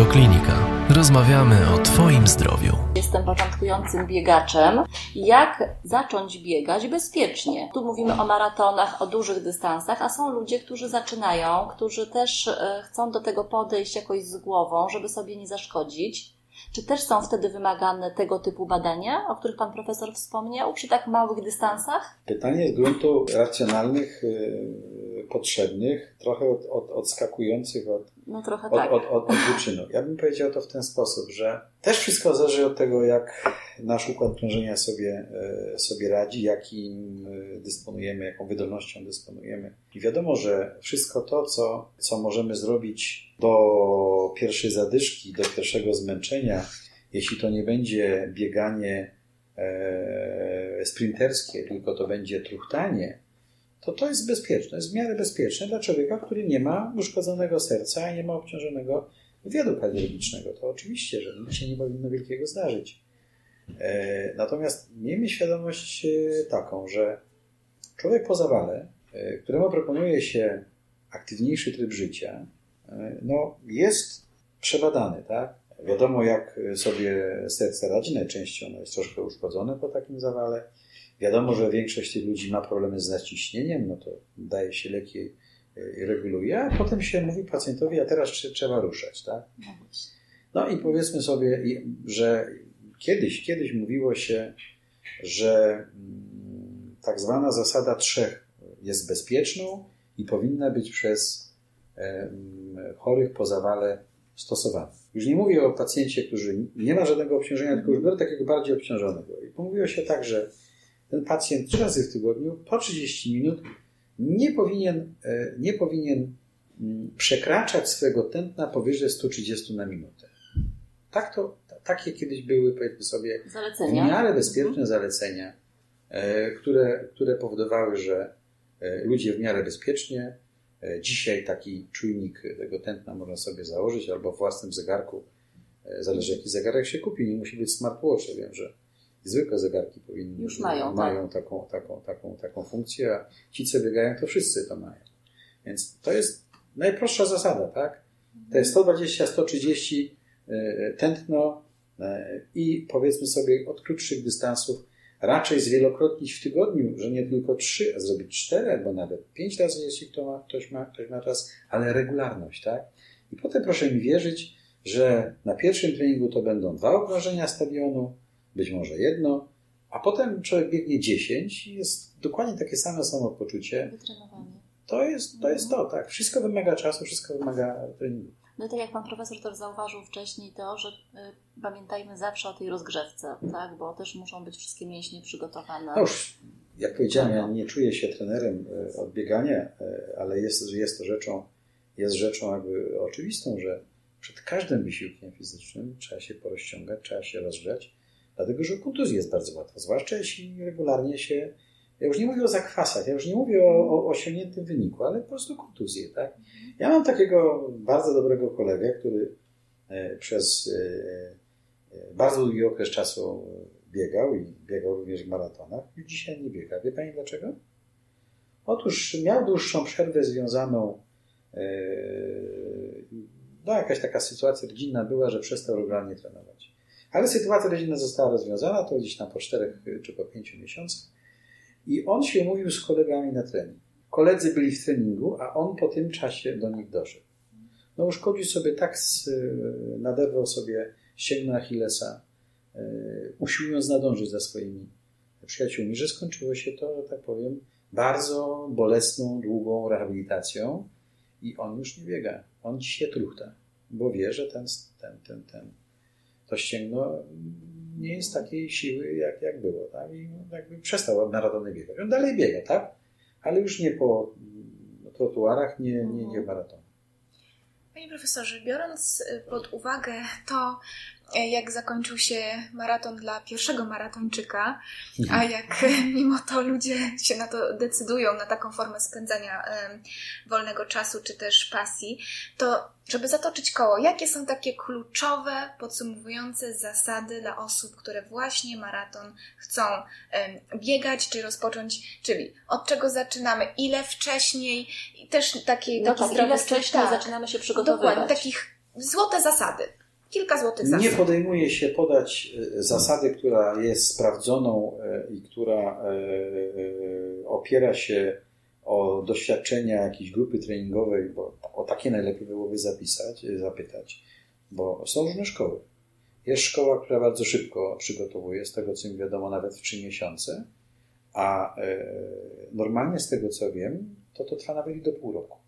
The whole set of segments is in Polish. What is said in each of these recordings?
Radioklinika. Rozmawiamy o Twoim zdrowiu. Jestem początkującym biegaczem. Jak zacząć biegać bezpiecznie? Tu mówimy o maratonach, o dużych dystansach, a są ludzie, którzy zaczynają, którzy też e, chcą do tego podejść jakoś z głową, żeby sobie nie zaszkodzić. Czy też są wtedy wymagane tego typu badania, o których Pan Profesor wspomniał, przy tak małych dystansach? Pytanie z gruntu racjonalnych, yy, potrzebnych, trochę od, od, odskakujących od, No trochę od, tak. od, od, od wyczynu. Ja bym powiedział to w ten sposób, że też wszystko zależy od tego, jak nasz układ krążenia sobie, e, sobie radzi, jakim e, dysponujemy, jaką wydolnością dysponujemy. I wiadomo, że wszystko to, co, co możemy zrobić do pierwszej zadyszki, do pierwszego zmęczenia, jeśli to nie będzie bieganie e, sprinterskie, tylko to będzie truchtanie, to to jest bezpieczne, jest w miarę bezpieczne dla człowieka, który nie ma uszkodzonego serca i nie ma obciążonego wywiadu kardiologicznego. To oczywiście, że nic się nie powinno wielkiego zdarzyć. E, Natomiast miejmy świadomość e, taką, że człowiek po zawale, e, któremu proponuje się aktywniejszy tryb życia, no, jest przebadany, tak? Wiadomo, jak sobie serce radzi, najczęściej ono jest troszkę uszkodzone po takim zawale. Wiadomo, że większość tych ludzi ma problemy z naciśnieniem, no to daje się leki i reguluje, a potem się mówi pacjentowi, a teraz trze- trzeba ruszać, tak? No. No i powiedzmy sobie, że kiedyś, kiedyś mówiło się, że mm, tak zwana zasada trzech jest bezpieczną i powinna być przez chorych po zawale stosowana. Już nie mówię o pacjencie, który nie ma żadnego obciążenia, tylko już biorę takiego bardziej obciążonego. I mówiło się tak, że ten pacjent trzy razy w tygodniu po 30 minut nie powinien, e, nie powinien mm, przekraczać swojego tętna powyżej 130 na minutę. Tak to, ta- takie kiedyś były, powiedzmy sobie, w Zalecenia. miarę bezpieczne zalecenia, e, które, które powodowały, że e, ludzie w miarę bezpiecznie, dzisiaj taki czujnik tego tętna można sobie założyć albo w własnym zegarku, zależy jaki zegarek się kupi, nie musi być smartwatch, wiem, że zwykłe zegarki powinny, Już mają, mają taką, taką, taką, taką funkcję, a ci, co biegają, to wszyscy to mają. Więc to jest najprostsza zasada, tak? To jest 120, 130 e, tętno e, i powiedzmy sobie od krótszych dystansów raczej zwielokrotnić w tygodniu, że nie tylko trzy, a zrobić cztery albo nawet pięć razy, jeśli kto ma, ktoś, ma, ktoś ma czas, ale regularność, tak? I potem proszę mi wierzyć, że na pierwszym treningu to będą dwa okrążenia stadionu, być może jedno, a potem człowiek biegnie 10 i jest dokładnie takie same samopoczucie. Wytrenowanie. To jest, to jest to, tak. Wszystko wymaga czasu, wszystko wymaga treningu. No i tak jak Pan Profesor też zauważył wcześniej to, że y, pamiętajmy zawsze o tej rozgrzewce, tak? Bo też muszą być wszystkie mięśnie przygotowane. No już, jak powiedziałem, ja nie czuję się trenerem e, od biegania, e, ale jest, jest to rzeczą, jest rzeczą jakby oczywistą, że przed każdym wysiłkiem fizycznym trzeba się porozciągać, trzeba się rozgrzać, dlatego że kontuzji jest bardzo łatwo, zwłaszcza jeśli regularnie się, ja już nie mówię o zakwasach, ja już nie mówię o, o osiągniętym wyniku, ale po prostu kontuzję, tak? Ja mam takiego bardzo dobrego kolegę, który e, przez e, e, bardzo długi okres czasu biegał i biegał również w maratonach i dzisiaj nie biega. Wie Pani dlaczego? Otóż miał dłuższą przerwę związaną, no jakaś taka sytuacja rodzinna była, że przestał regularnie trenować. Ale sytuacja rodzinna została rozwiązana, to gdzieś tam po czterech czy po pięciu miesiącach i on się umówił z kolegami na trening. Koledzy byli w treningu, a on po tym czasie do nich doszedł. No uszkodził sobie tak, z, naderwał sobie ścięgno Achillesa, e, usiłując nadążyć za swoimi przyjaciółmi, że skończyło się to, że tak powiem, bardzo bolesną, długą rehabilitacją i on już nie biega. On dzisiaj truchta, bo wie, że ten, ten, ten, ten, to ścięgno nie jest takiej siły, jak, jak było. Tak? I jakby przestał od maratony biegać. On dalej biega, tak? Ale już nie po mm, trotuarach, nie, nie, nie w maratonie. Panie profesorze, biorąc y, pod uwagę to, jak zakończył się maraton dla pierwszego maratończyka, a jak y, mimo to ludzie się na to decydują, na taką formę spędzania em, wolnego czasu czy też pasji, to żeby zatoczyć koło, jakie są takie kluczowe, podsumowujące zasady dla osób, które właśnie maraton chcą biegać czy rozpocząć, czyli od czego zaczynamy, ile wcześniej i też taki, No taki tak, zdrowy ile wcześniej tak. zaczynamy się przygotowywać. Dokładnie, takich złote zasady. Kilka złotych zasad. Nie podejmuje się podać e, zasady, która jest sprawdzoną e, i która e, opiera się o doświadczenia jakiejś grupy treningowej, bo o takie najlepiej byłoby zapisać, zapytać, bo są różne szkoły. Jest szkoła, która bardzo szybko przygotowuje, z tego co mi wiadomo, nawet w trzy miesiące, a normalnie z tego co wiem, to to trwa nawet do pół roku.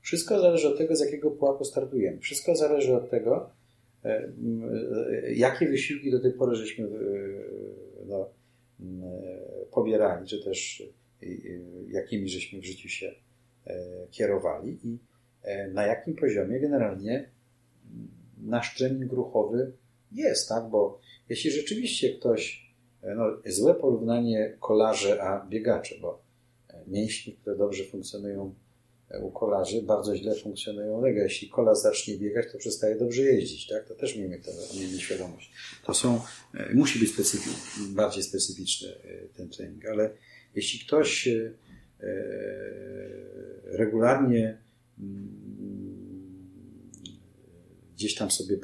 Wszystko zależy od tego, z jakiego pułapu startujemy. Wszystko zależy od tego, jakie wysiłki do tej pory żeśmy e, no, pobierali, czy też e, jakimi żeśmy w życiu się kierowali i na jakim poziomie generalnie nasz trening ruchowy jest, tak? Bo jeśli rzeczywiście ktoś, no, złe porównanie kolarze a biegacze, bo mięśnie, które dobrze funkcjonują u kolarzy bardzo źle funkcjonują lega. Jeśli kola zacznie biegać, to przestaje dobrze jeździć, tak? To też miejmy, to, miejmy świadomość. To są, e, musi być specyficzny, bardziej specyficzny e, ten trening, ale jeśli ktoś e, regularnie mm, gdzieś tam sobie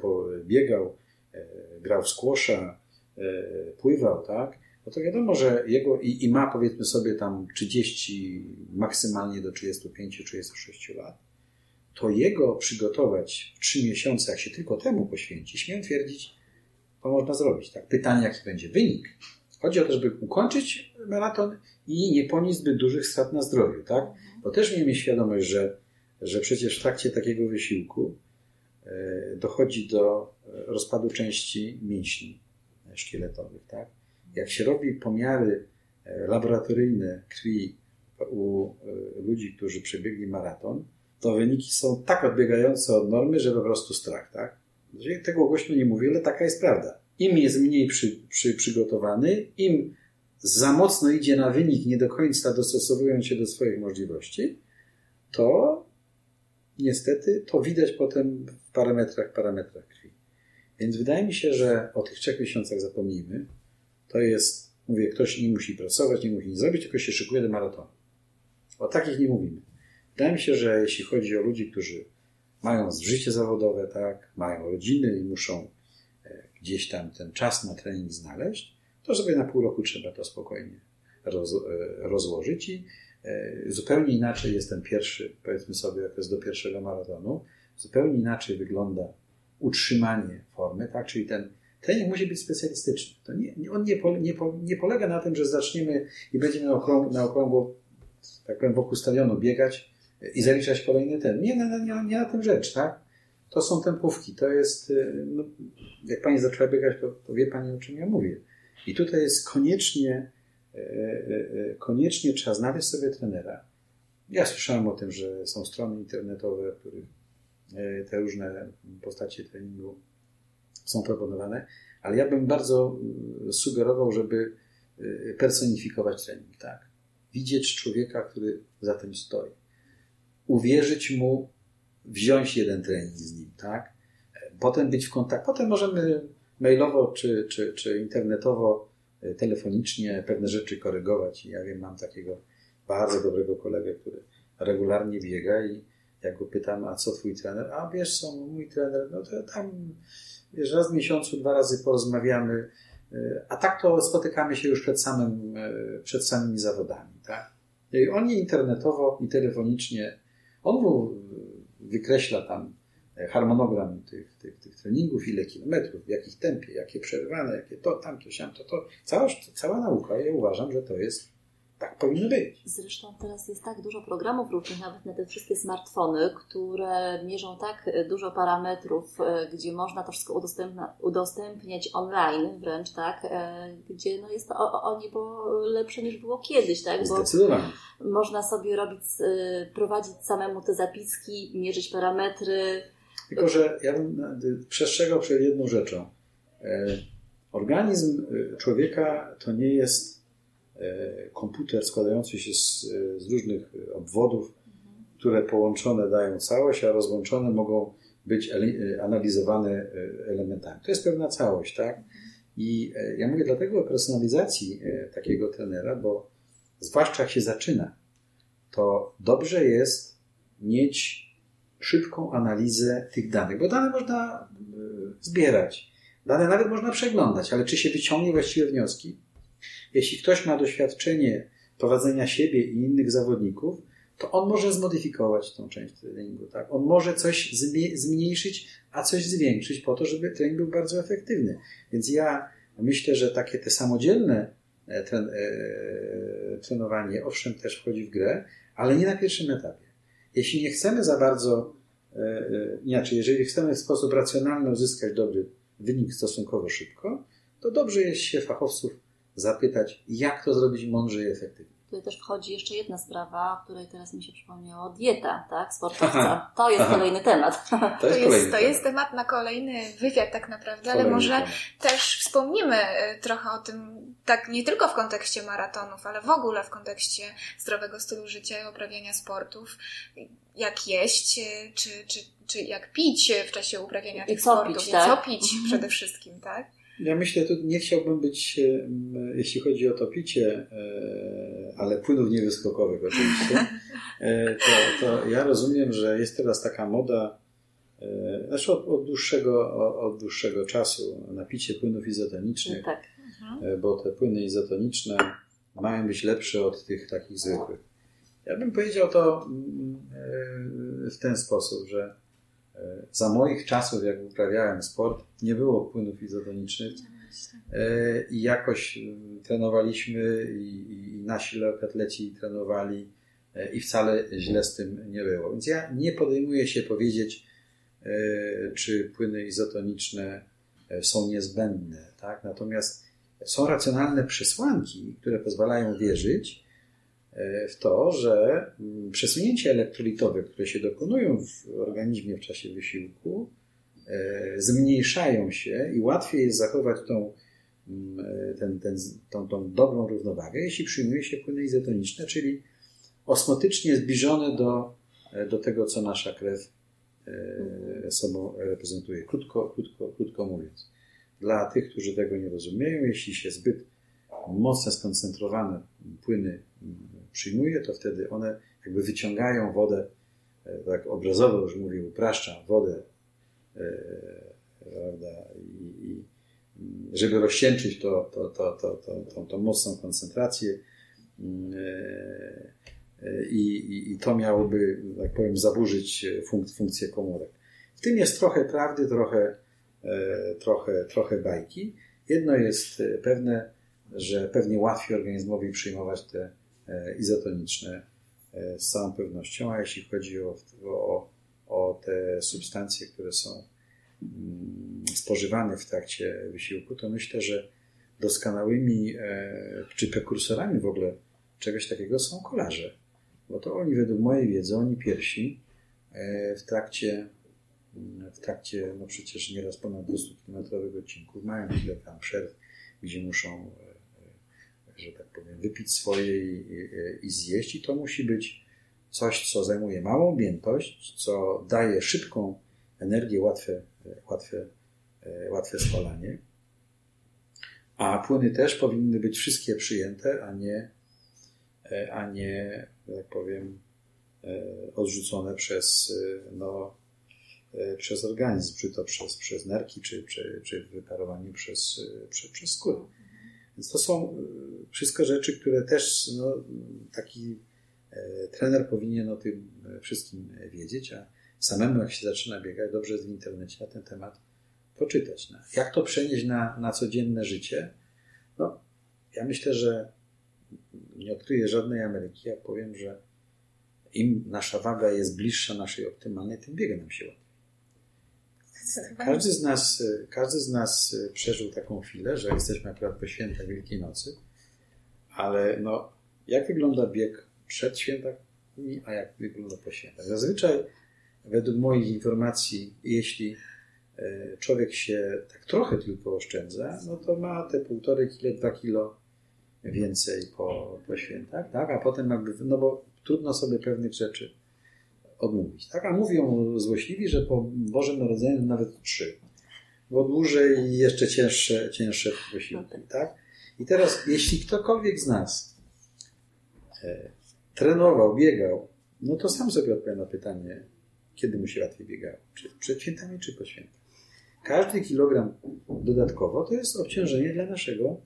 biegał, grał w skłosza, pływał, tak? No to wiadomo, że jego i, i ma powiedzmy sobie tam 30, maksymalnie do 35-36 lat, to jego przygotować w 3 miesiące, jak się tylko temu poświęci, śmiem twierdzić, to można zrobić. Tak? Pytanie, jaki będzie wynik. Chodzi o to, żeby ukończyć maraton i nie ponieść zbyt dużych strat na zdrowiu. Tak? Bo też miejmy świadomość, że, że przecież w trakcie takiego wysiłku e, dochodzi do rozpadu części mięśni szkieletowych. Tak? Jak się robi pomiary e, laboratoryjne krwi u e, ludzi, którzy przebiegli maraton, to wyniki są tak odbiegające od normy, że po prostu strach, tak? Tego głośno nie mówię, ale taka jest prawda. Im jest mniej przy, przy, przygotowany, im za mocno idzie na wynik, nie do końca dostosowując się do swoich możliwości, to niestety to widać potem w parametrach, parametrach krwi. Więc wydaje mi się, że o tych trzech miesiącach zapomnijmy, to jest, mówię, ktoś nie musi pracować, nie musi nic zrobić, tylko się szykuje do maratonu. O takich nie mówimy. Wydaje mi się, że jeśli chodzi o ludzi, którzy mają życie zawodowe, tak, mają rodziny i muszą e, gdzieś tam ten czas na trening znaleźć, to sobie na pół roku trzeba to spokojnie roz, e, rozłożyć i e, zupełnie inaczej jest ten pierwszy, powiedzmy sobie, okres do pierwszego maratonu, zupełnie inaczej wygląda utrzymanie formy, tak, czyli ten Trening musi być specjalistyczny. To nie, on nie, nie, nie polega na tym, że zaczniemy i będziemy na okrągło, na okrągło tak powiem, wokół stadionu biegać i zaliczać kolejny ten. Nie, nie, nie, nie na tym rzecz, tak? To są tempówki. To jest, y, no, jak pani zaczęła biegać, to, to wie pani, o czym ja mówię. I tutaj jest koniecznie, e, e, e, koniecznie trzeba znaleźć sobie trenera. Ja słyszałem o tym, że są strony internetowe, w których te różne postacie treningu są proponowane, ale ja bym bardzo y, sugerował, żeby y, personifikować trening, tak? Widzieć człowieka, który za tym stoi. Uwierzyć mu, wziąć jeden trening z nim, tak? Potem być w kontakcie. Potem możemy mailowo czy, czy, czy internetowo, y, telefonicznie pewne rzeczy korygować. Ja wiem, mam takiego bardzo dobrego kolegę, który regularnie biega i jak go pytam, a co twój trener? A wiesz co, mój trener, no to tam wiesz, raz w miesiącu, dwa razy porozmawiamy, e, a tak to spotykamy się już przed, samym, e, przed samymi zawodami. Tak? I on internetowo i telefonicznie, on mu wykreśla tam harmonogram tych, tych, tych treningów, ile kilometrów, w jakich tempie, jakie przerwane, jakie to, tamto, siamto, to. Cała, cała nauka, ja uważam, że to jest tak powinno być. Zresztą teraz jest tak dużo programów różnych, nawet na te wszystkie smartfony, które mierzą tak e, dużo parametrów, e, gdzie można to wszystko udostępniać online wręcz, tak? E, gdzie no jest to o, o niebo lepsze niż było kiedyś, tak? Bo Zdecydowanie. Można sobie robić, prowadzić samemu te zapiski, mierzyć parametry. Tylko, że ja bym przestrzegał przed jedną rzeczą. Organizm człowieka to nie jest E, komputer składający się z, z różnych obwodów, które połączone dają całość, a rozłączone mogą być analizowane e, elementami. To jest pewna całość, tak? I e, ja mówię dlatego o personalizacji takiego trenera, bo zwłaszcza jak się zaczyna, to dobrze jest mieć szybką analizę tych danych, bo dane można zbierać, dane nawet można przeglądać, ale czy się wyciągnie właściwe wnioski? Jeśli ktoś ma doświadczenie prowadzenia siebie i innych zawodników, to on może zmodyfikować tą część treningu. Tak? On może coś zmniejszyć, a coś zwiększyć po to, żeby trening był bardzo efektywny. Więc ja myślę, że takie te samodzielne e, tren, e, trenowanie owszem też wchodzi w grę, ale nie na pierwszym etapie. Jeśli nie chcemy za bardzo, e, e, inaczej, jeżeli chcemy w sposób racjonalny uzyskać dobry wynik stosunkowo szybko, to dobrze jest się fachowców zapytać, jak to zrobić mądrze i efektywnie. Tutaj też wchodzi jeszcze jedna sprawa, o której teraz mi się przypomniało, dieta, tak, sportowca. To jest Aha. kolejny temat. To jest, to, jest, to jest temat na kolejny wywiad tak naprawdę, kolejny ale może temat. też wspomnimy e, trochę o tym, tak nie tylko w kontekście maratonów, ale w ogóle w kontekście zdrowego stylu życia i uprawiania sportów. Jak jeść, e, czy, czy, czy jak pić w czasie uprawiania tych sportów, pić, tak? co pić mhm. przede wszystkim, tak? Ja myślę, tu nie chciałbym być, e, jeśli chodzi o to picie, e, ale płynów niewyskokowych oczywiście, e, to, to ja rozumiem, że jest teraz taka moda, znaczy od, od, dłuższego, od dłuższego czasu na picie płynów izotonicznych, tak. mhm. bo te płyny izotoniczne mają być lepsze od tych takich zwykłych. Ja bym powiedział to w ten sposób, że za moich czasów, jak uprawiałem sport, nie było płynów izotonicznych e, i jakoś e, trenowaliśmy i, i nasi lekkoatleci trenowali e, i wcale źle z tym nie było. Więc ja nie podejmuję się powiedzieć, czy płyny izotoniczne są niezbędne. Tak? Natomiast są racjonalne przesłanki, które pozwalają wierzyć, E, w to, że mm, przesunięcia elektrolitowe, które się dokonują w organizmie w czasie wysiłku, e, zmniejszają się i łatwiej jest zachować tą, mm, e, ten, ten, tą, tą dobrą równowagę, jeśli przyjmuje się płyny izotoniczne, czyli osmotycznie zbliżone do, do tego, co nasza krew sobą reprezentuje. Krótko, krótko, krótko mówiąc. Dla tych, którzy tego nie rozumieją, jeśli się zbyt mocno skoncentrowane płyny przyjmuje, to wtedy one jakby wyciągają wodę, e, tak obrazowo już mówię, upraszczam, wodę, e, prawda, i, i żeby rozcieńczyć to, to, to, to, to, tą, tą mocną koncentrację mm, e, i, i, i to miałoby, tak powiem, zaburzyć funk, funkcję komórek. W tym jest trochę prawdy, trochę, trochę, trochę bajki. Jedno jest pewne, że pewnie łatwiej organizmowi przyjmować te E, izotoniczne e, z całą pewnością, a jeśli chodzi o, o, o te substancje, które są mm, spożywane w trakcie wysiłku, to myślę, że doskonałymi e, czy prekursorami w ogóle czegoś takiego są kolarze. Bo to oni, według mojej wiedzy, oni pierwsi w trakcie, w trakcie no przecież nieraz ponad 200 km odcinków mają chwilę tam przerw, gdzie muszą że tak powiem, wypić swoje i, i, i zjeść, i to musi być coś, co zajmuje małą objętość, co daje szybką energię, łatwe, łatwe, łatwe spalanie. A płyny też powinny być wszystkie przyjęte, a nie, a nie tak powiem, odrzucone przez, no, przez organizm, czy to przez, przez nerki, czy, czy, czy przez, przez, przez skórę. Więc to są e, wszystko rzeczy, które też no, taki e, trener powinien o tym e, wszystkim wiedzieć, a samemu jak się zaczyna biegać, dobrze jest w internecie na ten temat poczytać. No, jak to przenieść na, na codzienne życie? No, ja myślę, że nie odkryję żadnej Ameryki, jak powiem, że im nasza waga jest bliższa naszej optymalnej, tym biega nam się łatwiej. Każdy z nas, każdy z nas przeżył taką chwilę, że jesteśmy akurat po świętach Wielkiej Nocy, ale no, jak wygląda bieg przed świętami, a jak wygląda po świętach? Zazwyczaj, według moich informacji, jeśli e, człowiek się tak trochę tylko oszczędza, no to ma te półtorej kilo, dwa kilo więcej po, po świętach, tak? A potem jakby, no bo trudno sobie pewnych rzeczy odmówić. Tak? A mówią złośliwi, że po Bożym Narodzeniu nawet trzy. Bo dłużej i jeszcze cięższe, cięższe wysiłki. Tak? I teraz, jeśli ktokolwiek z nas e, trenował, biegał, no to sam sobie odpowiem na pytanie, Kiedy mu się łatwiej biegało? Czy przed świętami, czy po świętach? Każdy kilogram dodatkowo to jest obciążenie dla naszego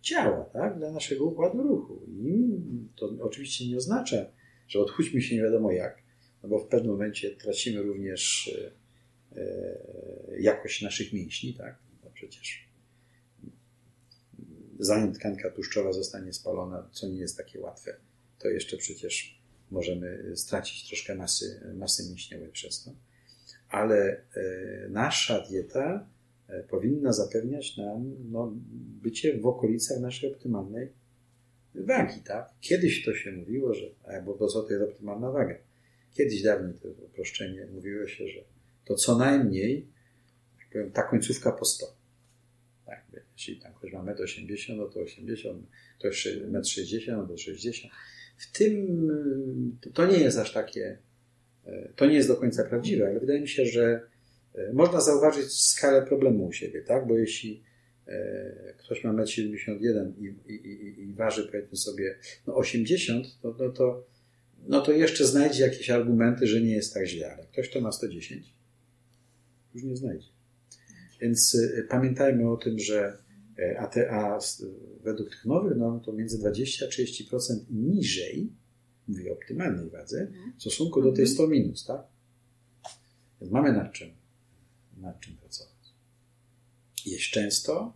ciała, tak? dla naszego układu ruchu. I to oczywiście nie oznacza, że odchudźmy się nie wiadomo jak, no bo w pewnym momencie tracimy również e, e, jakość naszych mięśni, tak? No przecież zanim tkanka tłuszczowa zostanie spalona, co nie jest takie łatwe, to jeszcze przecież możemy stracić troszkę masy, masy mięśniowej przez to. Ale e, nasza dieta powinna zapewniać nam no, bycie w okolicach naszej optymalnej wagi. Tak? Kiedyś to się mówiło, że bo to co to jest optymalna waga. Kiedyś dawniej to uproszczenie mówiło się, że to co najmniej jak powiem, ta końcówka po 100. Tak, jeśli tam ktoś ma 1,80 m, no to 80, to jeszcze 1,60 m, no to 60 W tym to nie jest aż takie, to nie jest do końca prawdziwe, ale wydaje mi się, że e, można zauważyć skalę problemu u siebie, tak? Bo jeśli e, ktoś ma 1,71 m i, i, i, i waży powiedzmy sobie no 80, to, no to no to jeszcze znajdzie jakieś argumenty, że nie jest tak źle, ale ktoś, kto ma 110, już nie znajdzie. Więc y, pamiętajmy o tym, że y, a, te, a według tych nowych norm to między 20 a 30% niżej, mówię o optymalnej wadze, w stosunku do tej 100 mhm. minus, tak? Więc mamy nad czym, nad czym pracować. Jeść często,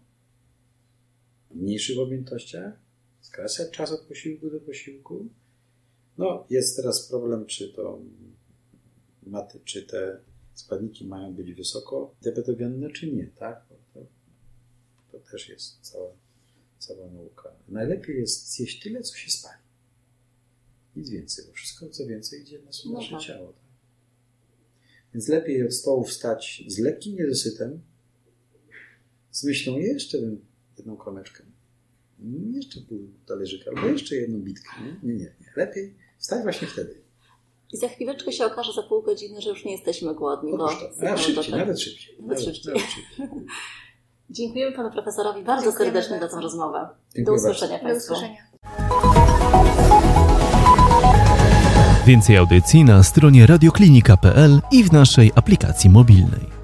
mniejszy w objętościach, skracać czas od posiłku do posiłku, no, jest teraz problem, czy to maty, czy te składniki mają być wysoko debetowienne, czy nie, tak? To, to, też jest cała, cała nauka. Najlepiej jest zjeść tyle, co się spali. Nic więcej, bo wszystko, co więcej, idzie na nasze no tak. ciało. Tak? Więc lepiej od stołu wstać z lekkim niedosytem, z myślą jeszcze jedną kromeczkę, jeszcze pół talerzyka, albo jeszcze jedną bitkę. Nie, nie, nie. nie. Lepiej Wstań właśnie wtedy. I za chwileczkę się okaże, za pół godziny, że już nie jesteśmy głodni. To. Nawet szybciej, nawet szybciej. Nawet, szybciej. Nawet szybciej. Dziękujemy panu profesorowi bardzo Dziękujemy serdecznie bardzo. za tę rozmowę. Dziękuję Do usłyszenia bardzo. państwu. Do usłyszenia. Więcej audycji na stronie radioklinika.pl i w naszej aplikacji mobilnej.